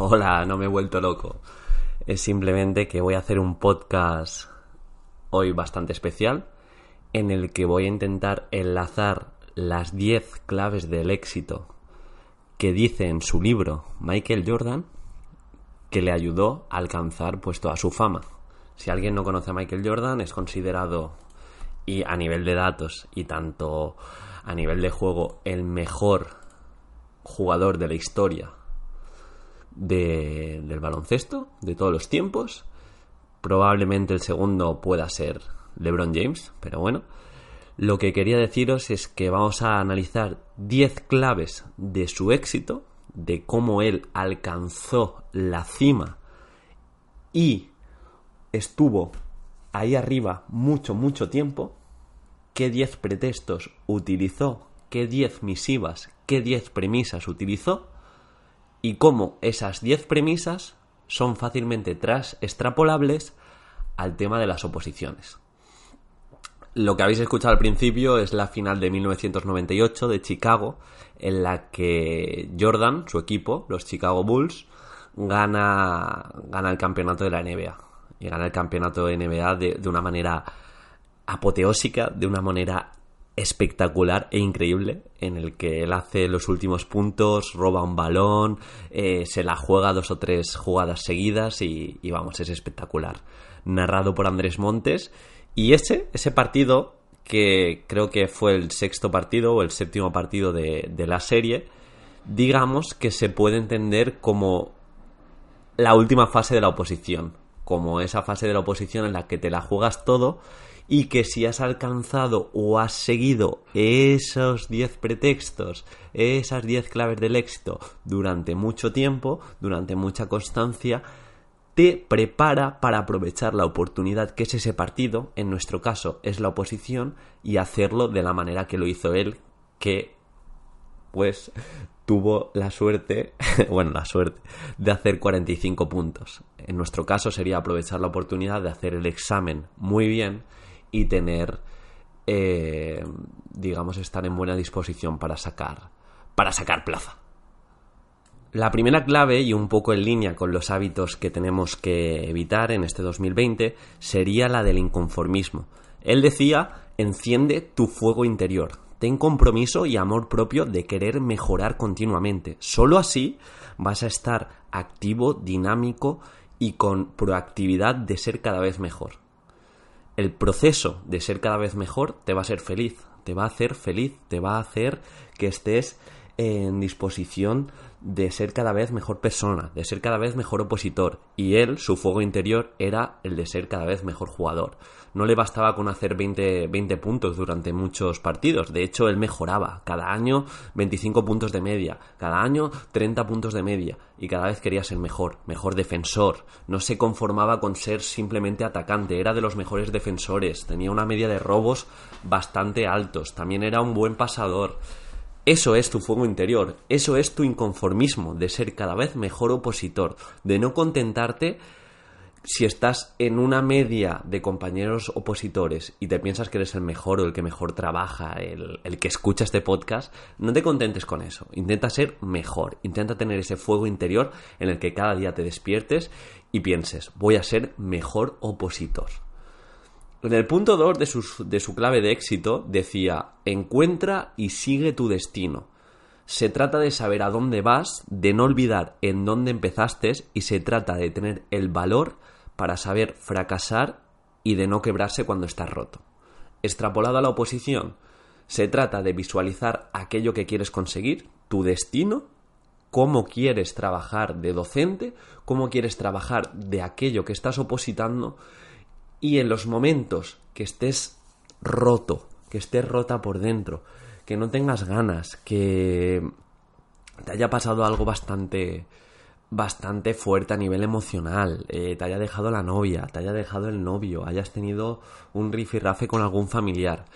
Hola, no me he vuelto loco. Es simplemente que voy a hacer un podcast hoy bastante especial en el que voy a intentar enlazar las 10 claves del éxito que dice en su libro Michael Jordan que le ayudó a alcanzar pues toda su fama. Si alguien no conoce a Michael Jordan es considerado y a nivel de datos y tanto a nivel de juego el mejor jugador de la historia de- del baloncesto de todos los tiempos. Probablemente el segundo pueda ser LeBron James, pero bueno. Lo que quería deciros es que vamos a analizar 10 claves de su éxito, de cómo él alcanzó la cima y estuvo ahí arriba mucho, mucho tiempo, qué 10 pretextos utilizó, qué 10 misivas, qué 10 premisas utilizó y cómo esas 10 premisas son fácilmente tras extrapolables al tema de las oposiciones. Lo que habéis escuchado al principio es la final de 1998 de Chicago, en la que Jordan, su equipo, los Chicago Bulls, gana, gana el campeonato de la NBA. Y gana el campeonato de NBA de, de una manera apoteósica, de una manera espectacular e increíble en el que él hace los últimos puntos, roba un balón, eh, se la juega dos o tres jugadas seguidas y, vamos, es espectacular. Narrado por Andrés Montes y ese, ese partido que creo que fue el sexto partido o el séptimo partido de la serie, digamos que se puede entender como la última fase de la oposición, como esa fase de la oposición en la que te la juegas todo y que si has alcanzado o has seguido esos 10 pretextos, esas 10 claves del éxito durante mucho tiempo, durante mucha constancia, te prepara para aprovechar la oportunidad que es ese partido, en nuestro caso es la oposición, y hacerlo de la manera que lo hizo él, que pues tuvo la suerte, bueno, la suerte, de hacer 45 puntos. En nuestro caso sería aprovechar la oportunidad de hacer el examen muy bien y tener, eh, digamos, estar en buena disposición para sacar, para sacar plaza. La primera clave, y un poco en línea con los hábitos que tenemos que evitar en este 2020, sería la del inconformismo. Él decía, enciende tu fuego interior, ten compromiso y amor propio de querer mejorar continuamente. Solo así vas a estar activo, dinámico y con proactividad de ser cada vez mejor. El proceso de ser cada vez mejor te va a ser feliz, te va a hacer feliz, te va a hacer que estés en disposición de ser cada vez mejor persona, de ser cada vez mejor opositor. Y él, su fuego interior, era el de ser cada vez mejor jugador. No le bastaba con hacer 20, 20 puntos durante muchos partidos. De hecho, él mejoraba. Cada año 25 puntos de media. Cada año 30 puntos de media. Y cada vez quería ser mejor, mejor defensor. No se conformaba con ser simplemente atacante. Era de los mejores defensores. Tenía una media de robos bastante altos. También era un buen pasador. Eso es tu fuego interior, eso es tu inconformismo de ser cada vez mejor opositor, de no contentarte si estás en una media de compañeros opositores y te piensas que eres el mejor o el que mejor trabaja, el, que escucha este podcast, no te contentes con eso. Intenta ser mejor, intenta tener ese fuego interior en el que cada día te despiertes y pienses, voy a ser mejor opositor. En el punto 2 de, de su clave de éxito decía, encuentra y sigue tu destino. Se trata de saber a dónde vas, de no olvidar en dónde empezaste y se trata de tener el valor para saber fracasar y de no quebrarse cuando estás roto. Extrapolado a la oposición, se trata de visualizar aquello que quieres conseguir, tu destino, cómo quieres trabajar de docente, cómo quieres trabajar de aquello que estás opositando y en los momentos que estés roto, que estés rota por dentro, que no tengas ganas, que te haya pasado algo bastante bastante fuerte a nivel emocional, eh, te haya dejado la novia, te haya dejado el novio, hayas tenido un rifirrafe con algún familiar.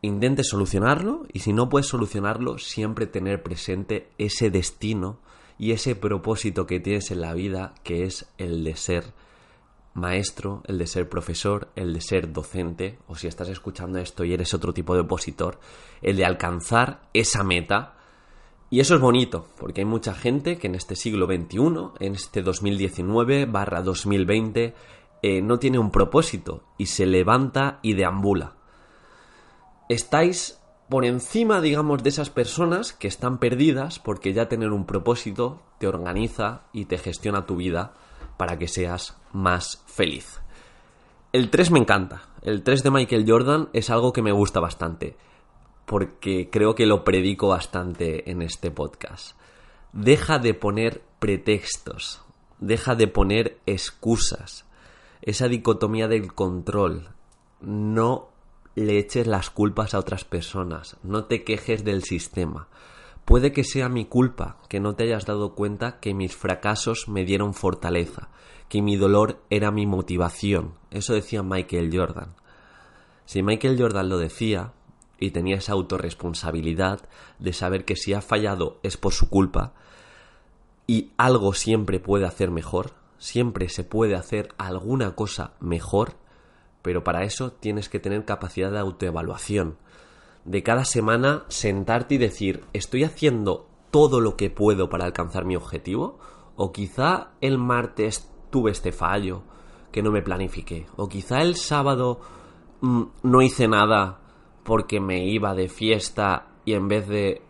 Intente solucionarlo y si no puedes solucionarlo, siempre tener presente ese destino y ese propósito que tienes en la vida, que es el de ser maestro, el de ser profesor, el de ser docente, o si estás escuchando esto y eres otro tipo de opositor, el de alcanzar esa meta y eso es bonito, porque hay mucha gente que en este siglo XXI, en este 2019 barra 2020, eh, no tiene un propósito y se levanta y deambula. Estáis por encima, digamos, de esas personas que están perdidas porque ya tener un propósito te organiza y te gestiona tu vida para que seas más feliz. El 3 me encanta. El 3 de Michael Jordan es algo que me gusta bastante porque creo que lo predico bastante en este podcast. Deja de poner pretextos, deja de poner excusas, esa dicotomía del control. No le eches las culpas a otras personas, no te quejes del sistema. Puede que sea mi culpa que no te hayas dado cuenta que mis fracasos me dieron fortaleza, que mi dolor era mi motivación. Eso decía Michael Jordan. Si Michael Jordan lo decía, y tenía esa autorresponsabilidad de saber que si ha fallado es por su culpa y algo siempre puede hacer mejor, siempre se puede hacer alguna cosa mejor, pero para eso tienes que tener capacidad de autoevaluación. De cada semana sentarte y decir, ¿estoy haciendo todo lo que puedo para alcanzar mi objetivo? O quizá el martes tuve este fallo, que no me planifiqué. O quizá el sábado mm, no hice nada porque me iba de fiesta y en vez de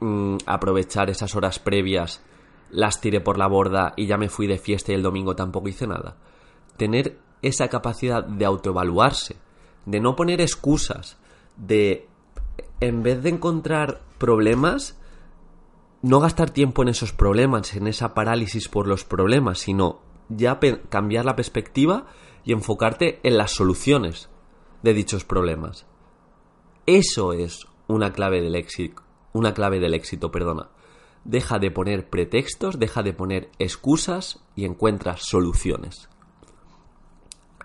mm, aprovechar esas horas previas las tiré por la borda y ya me fui de fiesta y el domingo tampoco hice nada. Tener esa capacidad de autoevaluarse, de no poner excusas, de en vez de encontrar problemas, no gastar tiempo en esos problemas, en esa parálisis por los problemas, sino ya cambiar la perspectiva y enfocarte en las soluciones de dichos problemas. Eso es una clave del éxito, una clave del éxito, perdona. Deja de poner pretextos, deja de poner excusas y encuentra soluciones.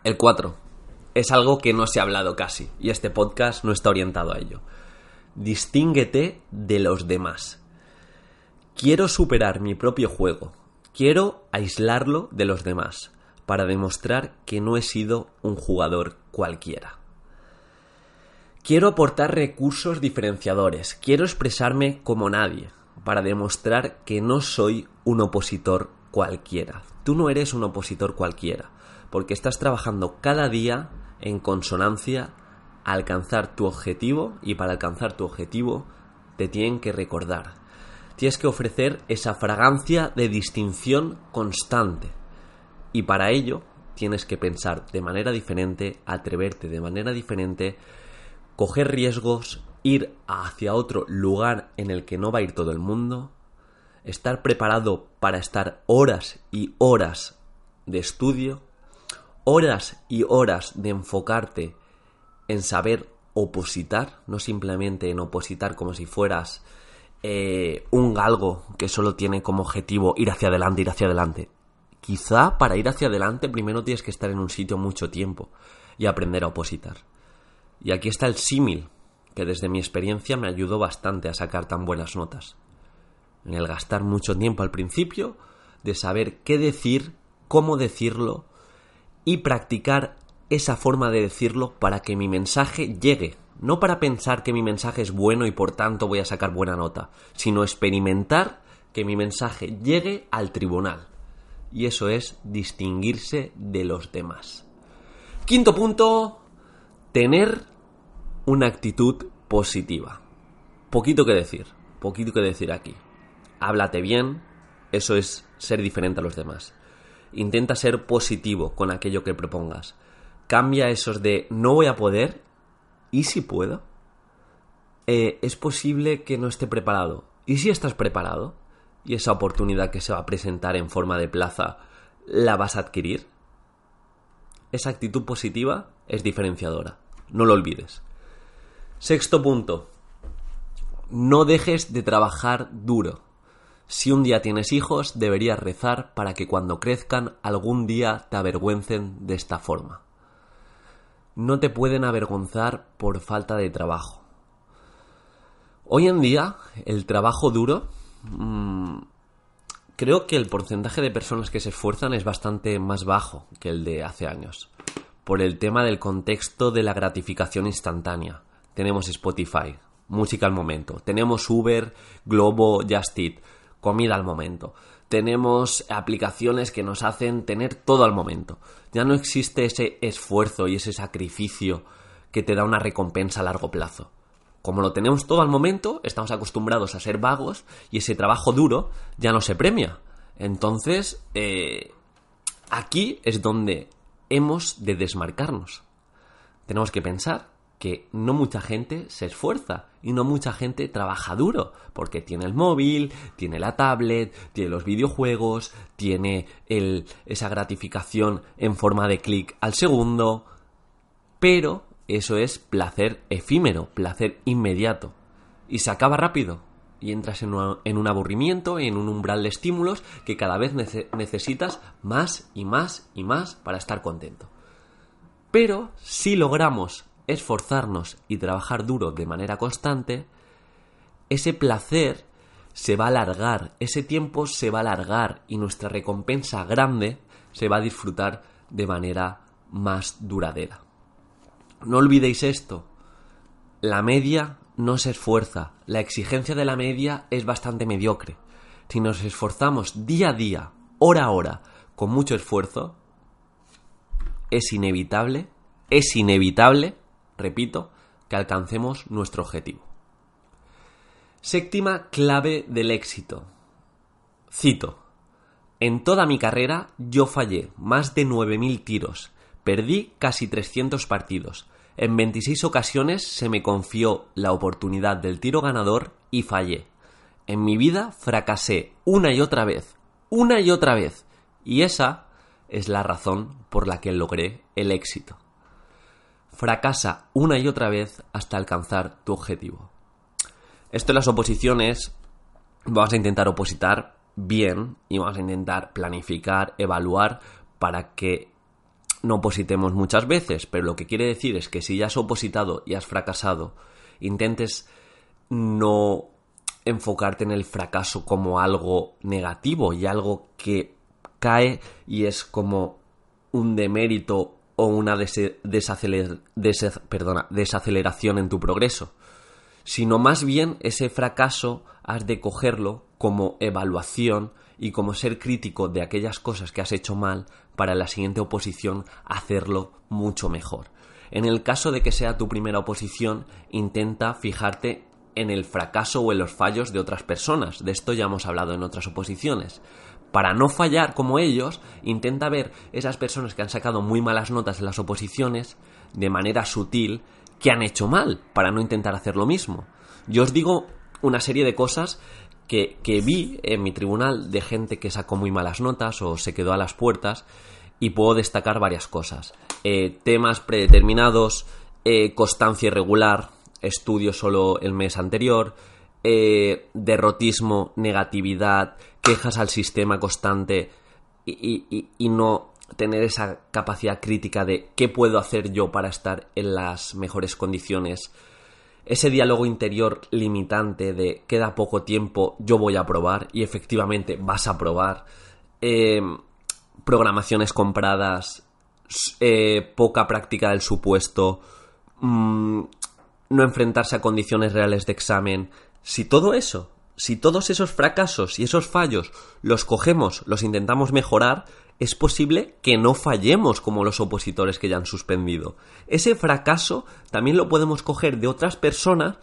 El 4. Es algo que no se ha hablado casi y este podcast no está orientado a ello. Distínguete de los demás. Quiero superar mi propio juego. Quiero aislarlo de los demás para demostrar que no he sido un jugador cualquiera. Quiero aportar recursos diferenciadores, quiero expresarme como nadie, para demostrar que no soy un opositor cualquiera. Tú no eres un opositor cualquiera, porque estás trabajando cada día en consonancia alcanzar tu objetivo y para alcanzar tu objetivo te tienen que recordar. Tienes que ofrecer esa fragancia de distinción constante y para ello tienes que pensar de manera diferente, atreverte de manera diferente, coger riesgos, ir hacia otro lugar en el que no va a ir todo el mundo, estar preparado para estar horas y horas de estudio, horas y horas de enfocarte en saber opositar, no simplemente en opositar como si fueras eh, un galgo que solo tiene como objetivo ir hacia adelante, ir hacia adelante. Quizá para ir hacia adelante primero tienes que estar en un sitio mucho tiempo y aprender a opositar. Y aquí está el símil, que desde mi experiencia me ayudó bastante a sacar tan buenas notas. En el gastar mucho tiempo al principio, de saber qué decir, cómo decirlo y practicar esa forma de decirlo para que mi mensaje llegue, no para pensar que mi mensaje es bueno y por tanto voy a sacar buena nota, sino experimentar que mi mensaje llegue al tribunal. Y eso es distinguirse de los demás. Quinto punto, tener una actitud positiva. Poquito que decir, poquito que decir aquí. Háblate bien, eso es ser diferente a los demás. Intenta ser positivo con aquello que propongas. Cambia esos de no voy a poder y si puedo. Eh, es posible que no esté preparado. ¿Y si estás preparado? ¿Y esa oportunidad que se va a presentar en forma de plaza la vas a adquirir? Esa actitud positiva es diferenciadora. No lo olvides. Sexto punto. No dejes de trabajar duro. Si un día tienes hijos, deberías rezar para que cuando crezcan algún día te avergüencen de esta forma. No te pueden avergonzar por falta de trabajo. Hoy en día, el trabajo duro, mmm, creo que el porcentaje de personas que se esfuerzan es bastante más bajo que el de hace años, por el tema del contexto de la gratificación instantánea. Tenemos Spotify, música al momento, tenemos Uber, Globo, Just Eat, comida al momento. Tenemos aplicaciones que nos hacen tener todo al momento. Ya no existe ese esfuerzo y ese sacrificio que te da una recompensa a largo plazo. Como lo tenemos todo al momento, estamos acostumbrados a ser vagos y ese trabajo duro ya no se premia. Entonces, eh, aquí es donde hemos de desmarcarnos. Tenemos que pensar que no mucha gente se esfuerza y no mucha gente trabaja duro, porque tiene el móvil, tiene la tablet, tiene los videojuegos, tiene esa gratificación en forma de clic al segundo, pero eso es placer efímero, placer inmediato, y se acaba rápido, y entras en, en un aburrimiento, en un umbral de estímulos que cada vez necesitas más y más y más para estar contento. Pero si logramos esforzarnos y trabajar duro de manera constante, ese placer se va a alargar, ese tiempo se va a alargar y nuestra recompensa grande se va a disfrutar de manera más duradera. No olvidéis esto, la media no se esfuerza, la exigencia de la media es bastante mediocre. Si nos esforzamos día a día, hora a hora, con mucho esfuerzo, es inevitable, es inevitable repito, que alcancemos nuestro objetivo. Séptima clave del éxito. Cito. En toda mi carrera yo fallé más de 9.000 tiros, perdí casi 300 partidos. En 26 ocasiones se me confió la oportunidad del tiro ganador y fallé. En mi vida fracasé una y otra vez, una y otra vez, y esa es la razón por la que logré el éxito. Fracasa una y otra vez hasta alcanzar tu objetivo. Esto en las oposiciones vamos a intentar opositar bien y vamos a intentar planificar, evaluar para que no opositemos muchas veces, pero lo que quiere decir es que si ya has opositado y has fracasado, intentes no enfocarte en el fracaso como algo negativo y algo que cae y es como un demérito o una desaceleración en tu progreso, sino más bien ese fracaso has de cogerlo como evaluación y como ser crítico de aquellas cosas que has hecho mal para la siguiente oposición hacerlo mucho mejor. En el caso de que sea tu primera oposición, intenta fijarte en el fracaso o en los fallos de otras personas. De esto ya hemos hablado en otras oposiciones para no fallar como ellos, intenta ver esas personas que han sacado muy malas notas en las oposiciones de manera sutil que han hecho mal, para no intentar hacer lo mismo. Yo os digo una serie de cosas que, vi en mi tribunal de gente que sacó muy malas notas o se quedó a las puertas y puedo destacar varias cosas. Eh, temas predeterminados, eh, constancia irregular, estudio solo el mes anterior, eh, derrotismo, negatividad, quejas al sistema constante y, no tener esa capacidad crítica de qué puedo hacer yo para estar en las mejores condiciones. Ese diálogo interior limitante de queda poco tiempo, yo voy a probar y efectivamente vas a probar. Eh, programaciones compradas, eh, poca práctica del supuesto, mm, no enfrentarse a condiciones reales de examen. Si todo eso si todos esos fracasos y esos fallos los cogemos, los intentamos mejorar, es posible que no fallemos como los opositores que ya han suspendido. Ese fracaso también lo podemos coger de otras personas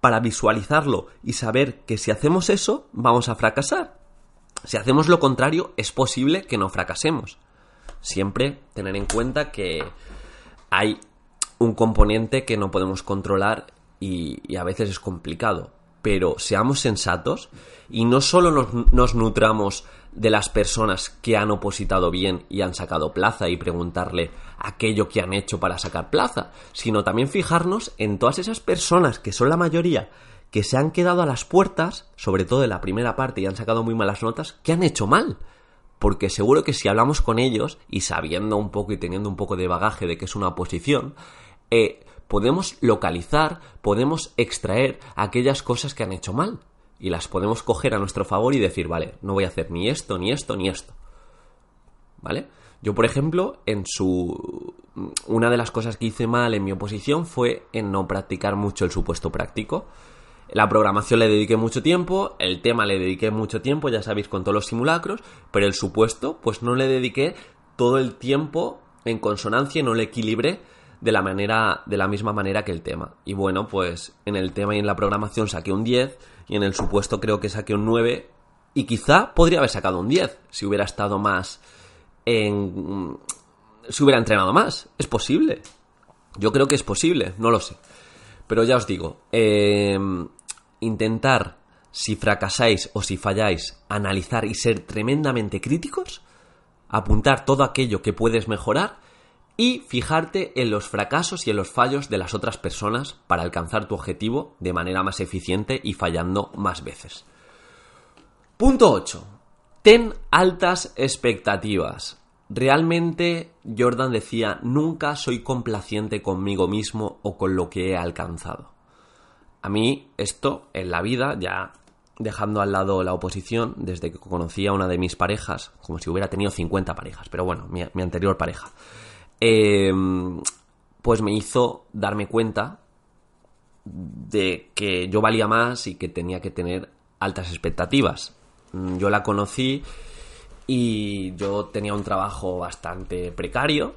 para visualizarlo y saber que si hacemos eso, vamos a fracasar. Si hacemos lo contrario, es posible que no fracasemos. Siempre tener en cuenta que hay un componente que no podemos controlar y, a veces es complicado. Pero seamos sensatos y no solo nos, nutramos de las personas que han opositado bien y han sacado plaza y preguntarle aquello que han hecho para sacar plaza, sino también fijarnos en todas esas personas que son la mayoría que se han quedado a las puertas, sobre todo en la primera parte y han sacado muy malas notas, que han hecho mal. Porque seguro que si hablamos con ellos y sabiendo un poco y teniendo un poco de bagaje de que es una oposición, eh, podemos localizar, podemos extraer aquellas cosas que han hecho mal y las podemos coger a nuestro favor y decir, vale, no voy a hacer ni esto, ni esto, ni esto. ¿Vale? Yo, por ejemplo, en su... Una de las cosas que hice mal en mi oposición fue en no practicar mucho el supuesto práctico. La programación le dediqué mucho tiempo, el tema le dediqué mucho tiempo, ya sabéis, con todos los simulacros, pero el supuesto, pues no le dediqué todo el tiempo en consonancia no le equilibré de la manera, de la misma manera que el tema. Y bueno, pues en el tema y en la programación saqué un 10 y en el supuesto creo que saqué un 9 y quizá podría haber sacado un 10 si hubiera estado más en... si hubiera entrenado más. Es posible. Yo creo que es posible, no lo sé. Pero ya os digo, em, intentar, si fracasáis o si falláis, analizar y ser tremendamente críticos, apuntar todo aquello que puedes mejorar y fijarte en los fracasos y en los fallos de las otras personas para alcanzar tu objetivo de manera más eficiente y fallando más veces. Punto 8. Ten altas expectativas. Realmente Jordan decía, nunca soy complaciente conmigo mismo o con lo que he alcanzado. A mí esto en la vida, ya dejando al lado la oposición, desde que conocí a una de mis parejas, como si hubiera tenido 50 parejas, pero bueno, mi, mi anterior pareja, Em, pues me hizo darme cuenta de que yo valía más y que tenía que tener altas expectativas. Mm, yo la conocí y yo tenía un trabajo bastante precario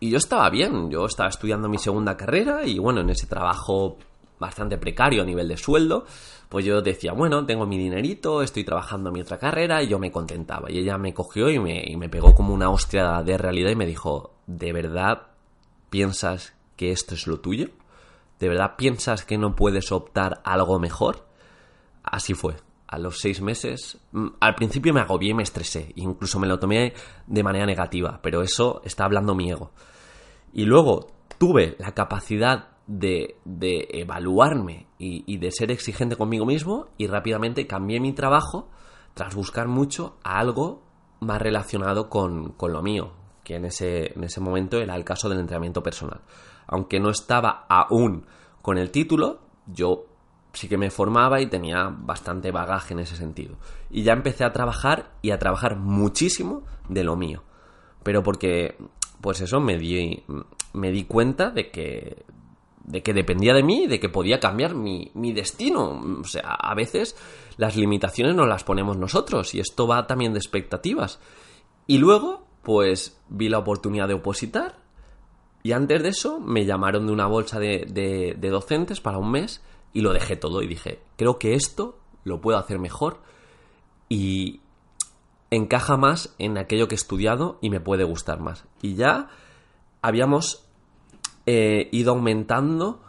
y yo estaba bien, yo estaba estudiando mi segunda carrera y bueno, en ese trabajo bastante precario a nivel de sueldo, pues yo decía, bueno, tengo mi dinerito, estoy trabajando mi otra carrera y yo me contentaba. Y ella me cogió y me, me pegó como una hostia de realidad y me dijo, ¿de verdad piensas que esto es lo tuyo? ¿De verdad piensas que no puedes optar algo mejor? Así fue. A los seis meses, mm, al principio me agobié y me estresé, incluso me lo tomé de manera negativa, pero eso está hablando mi ego. Y luego tuve la capacidad de, de evaluarme y, de ser exigente conmigo mismo y rápidamente cambié mi trabajo tras buscar mucho a algo más relacionado con, con lo mío, que en ese, en ese momento era el caso del entrenamiento personal. Aunque no estaba aún con el título, yo sí que me formaba y tenía bastante bagaje en ese sentido. Y ya empecé a trabajar y a trabajar muchísimo de lo mío. Pero porque, pues eso, me di, me di cuenta de que, de que dependía de mí, de que podía cambiar mi, mi destino. O sea, a veces las limitaciones nos las ponemos nosotros y esto va también de expectativas. Y luego, pues vi la oportunidad de opositar y antes de eso me llamaron de una bolsa de, de docentes para un mes y lo dejé todo y dije, creo que esto lo puedo hacer mejor y encaja más en aquello que he estudiado y me puede gustar más. Y ya habíamos eh, ido aumentando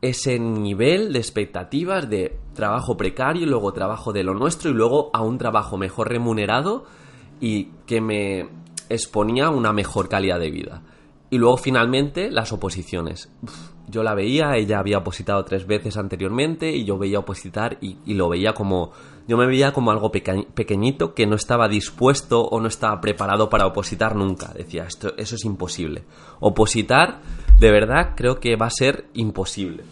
ese nivel de expectativas de trabajo precario, luego trabajo de lo nuestro y luego a un trabajo mejor remunerado y que me exponía una mejor calidad de vida. Y luego finalmente las oposiciones. yo la veía, ella había opositado tres veces anteriormente y yo veía opositar y, lo veía como... Yo me veía como algo pequeñito que no estaba dispuesto o no estaba preparado para opositar nunca. Decía, esto, eso es imposible. Opositar, de verdad, creo que va a ser imposible.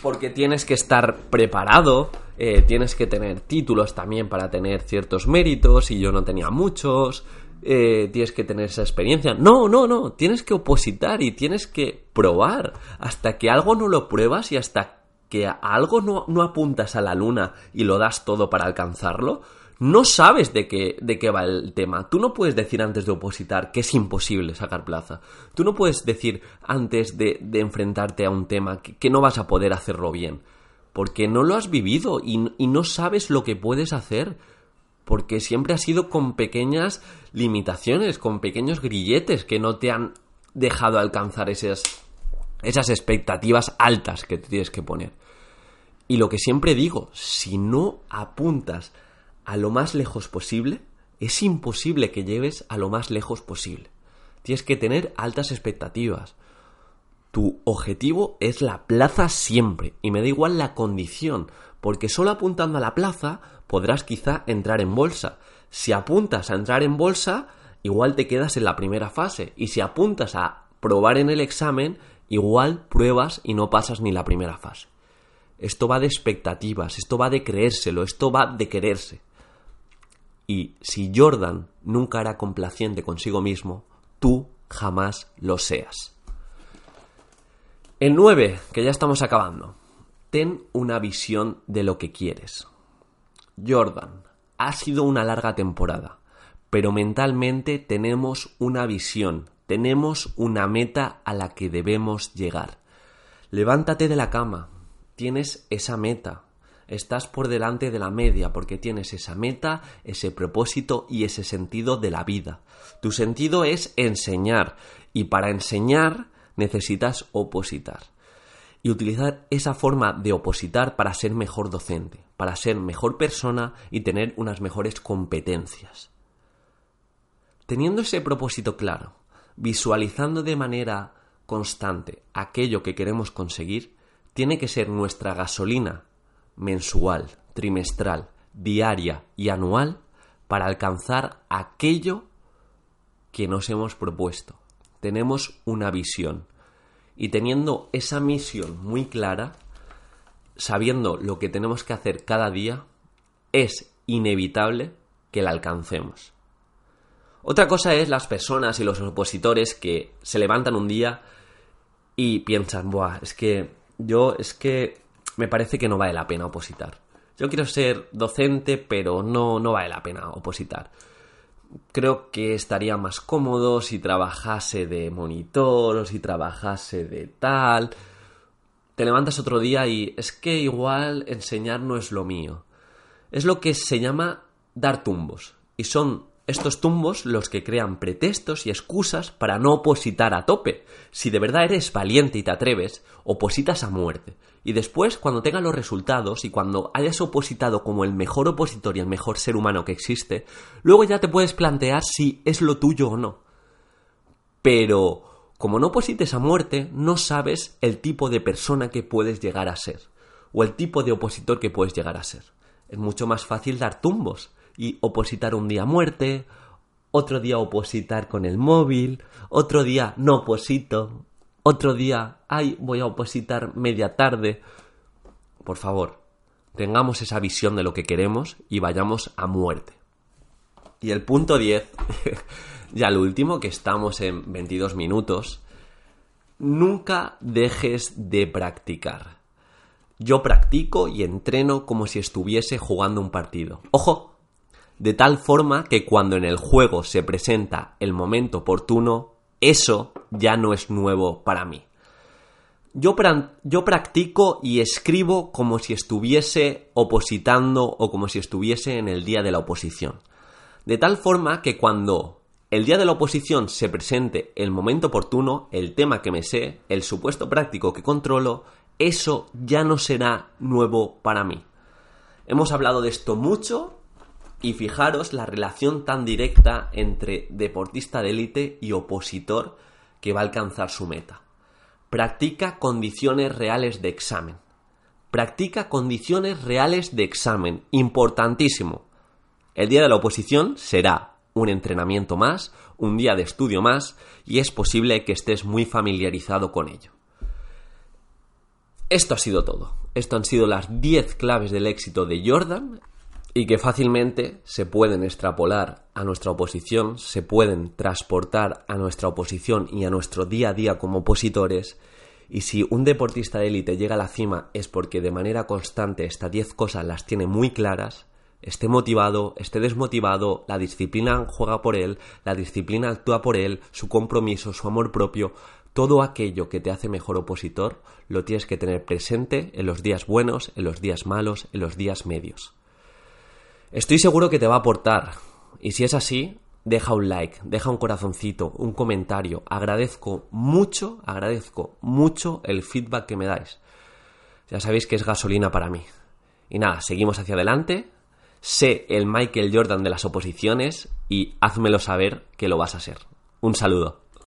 Porque tienes que estar preparado, eh, tienes que tener títulos también para tener ciertos méritos y yo no tenía muchos eh, tienes que tener esa experiencia. No, no, no, tienes que opositar y tienes que probar. Hasta que algo no lo pruebas y hasta que algo no, no apuntas a la luna y lo das todo para alcanzarlo, no sabes de qué, de qué va el tema. Tú no puedes decir antes de opositar que es imposible sacar plaza. Tú no puedes decir antes de, de enfrentarte a un tema que, no vas a poder hacerlo bien. Porque no lo has vivido y no sabes lo que puedes hacer porque siempre ha sido con pequeñas limitaciones, con pequeños grilletes que no te han dejado alcanzar esas, esas expectativas altas que te tienes que poner. Y lo que siempre digo, si no apuntas a lo más lejos posible, es imposible que lleves a lo más lejos posible. Tienes que tener altas expectativas. Tu objetivo es la plaza siempre, y me da igual la condición, porque solo apuntando a la plaza podrás quizá entrar en bolsa. Si apuntas a entrar en bolsa, igual te quedas en la primera fase, y si apuntas a probar en el examen, igual pruebas y no pasas ni la primera fase. Esto va de expectativas, esto va de creérselo, esto va de quererse. Y si Jordan nunca era complaciente consigo mismo, tú jamás lo seas. El 9, que ya estamos acabando. Ten una visión de lo que quieres. Jordan, ha sido una larga temporada, pero mentalmente tenemos una visión, tenemos una meta a la que debemos llegar. Levántate de la cama, tienes esa meta, estás por delante de la media porque tienes esa meta, ese propósito y ese sentido de la vida. Tu sentido es enseñar y para enseñar necesitas opositar. Y utilizar esa forma de opositar para ser mejor docente, para ser mejor persona y tener unas mejores competencias. Teniendo ese propósito claro, visualizando de manera constante aquello que queremos conseguir, tiene que ser nuestra gasolina mensual, trimestral, diaria y anual para alcanzar aquello que nos hemos propuesto. Tenemos una visión. Y teniendo esa misión muy clara, sabiendo lo que tenemos que hacer cada día, es inevitable que la alcancemos. Otra cosa es las personas y los opositores que se levantan un día y piensan, Buah, es que yo es que me parece que no vale la pena opositar. Yo quiero ser docente, pero no, no vale la pena opositar. Creo que estaría más cómodo si trabajase de monitor o si trabajase de tal. Te levantas otro día y es que igual enseñar no es lo mío. Es lo que se llama dar tumbos. Y son estos tumbos los que crean pretextos y excusas para no opositar a tope. Si de verdad eres valiente y te atreves, opositas a muerte. Y después, cuando tengas los resultados y cuando hayas opositado como el mejor opositor y el mejor ser humano que existe, luego ya te puedes plantear si es lo tuyo o no. Pero, como no oposites a muerte, no sabes el tipo de persona que puedes llegar a ser, o el tipo de opositor que puedes llegar a ser. Es mucho más fácil dar tumbos y opositar un día a muerte, otro día opositar con el móvil, otro día no oposito, otro día, ay, voy a opositar media tarde. Por favor, tengamos esa visión de lo que queremos y vayamos a muerte. Y el punto 10, ya lo último, que estamos en 22 minutos, nunca dejes de practicar. Yo practico y entreno como si estuviese jugando un partido. Ojo, de tal forma que cuando en el juego se presenta el momento oportuno, eso ya no es nuevo para mí. Yo, yo, practico y escribo como si estuviese opositando o como si estuviese en el día de la oposición. De tal forma que cuando el día de la oposición se presente el momento oportuno, el tema que me sé, el supuesto práctico que controlo, eso ya no será nuevo para mí. Hemos hablado de esto mucho y fijaros la relación tan directa entre deportista de élite y opositor que va a alcanzar su meta. Practica condiciones reales de examen. Practica condiciones reales de examen. Importantísimo. El día de la oposición será un entrenamiento más, un día de estudio más, y es posible que estés muy familiarizado con ello. Esto ha sido todo. Esto han sido las 10 claves del éxito de Jordan y que fácilmente se pueden extrapolar a nuestra oposición, se pueden transportar a nuestra oposición y a nuestro día a día como opositores. Y si un deportista de élite llega a la cima es porque de manera constante estas 10 cosas las tiene muy claras, esté motivado, esté desmotivado, la disciplina juega por él, la disciplina actúa por él, su compromiso, su amor propio, todo aquello que te hace mejor opositor lo tienes que tener presente en los días buenos, en los días malos, en los días medios. Estoy seguro que te va a aportar. Y si es así, deja un like, deja un corazoncito, un comentario. Agradezco mucho, agradezco mucho el feedback que me dais. Ya sabéis que es gasolina para mí. Y nada, seguimos hacia adelante. Sé el Michael Jordan de las oposiciones y házmelo saber que lo vas a ser. Un saludo.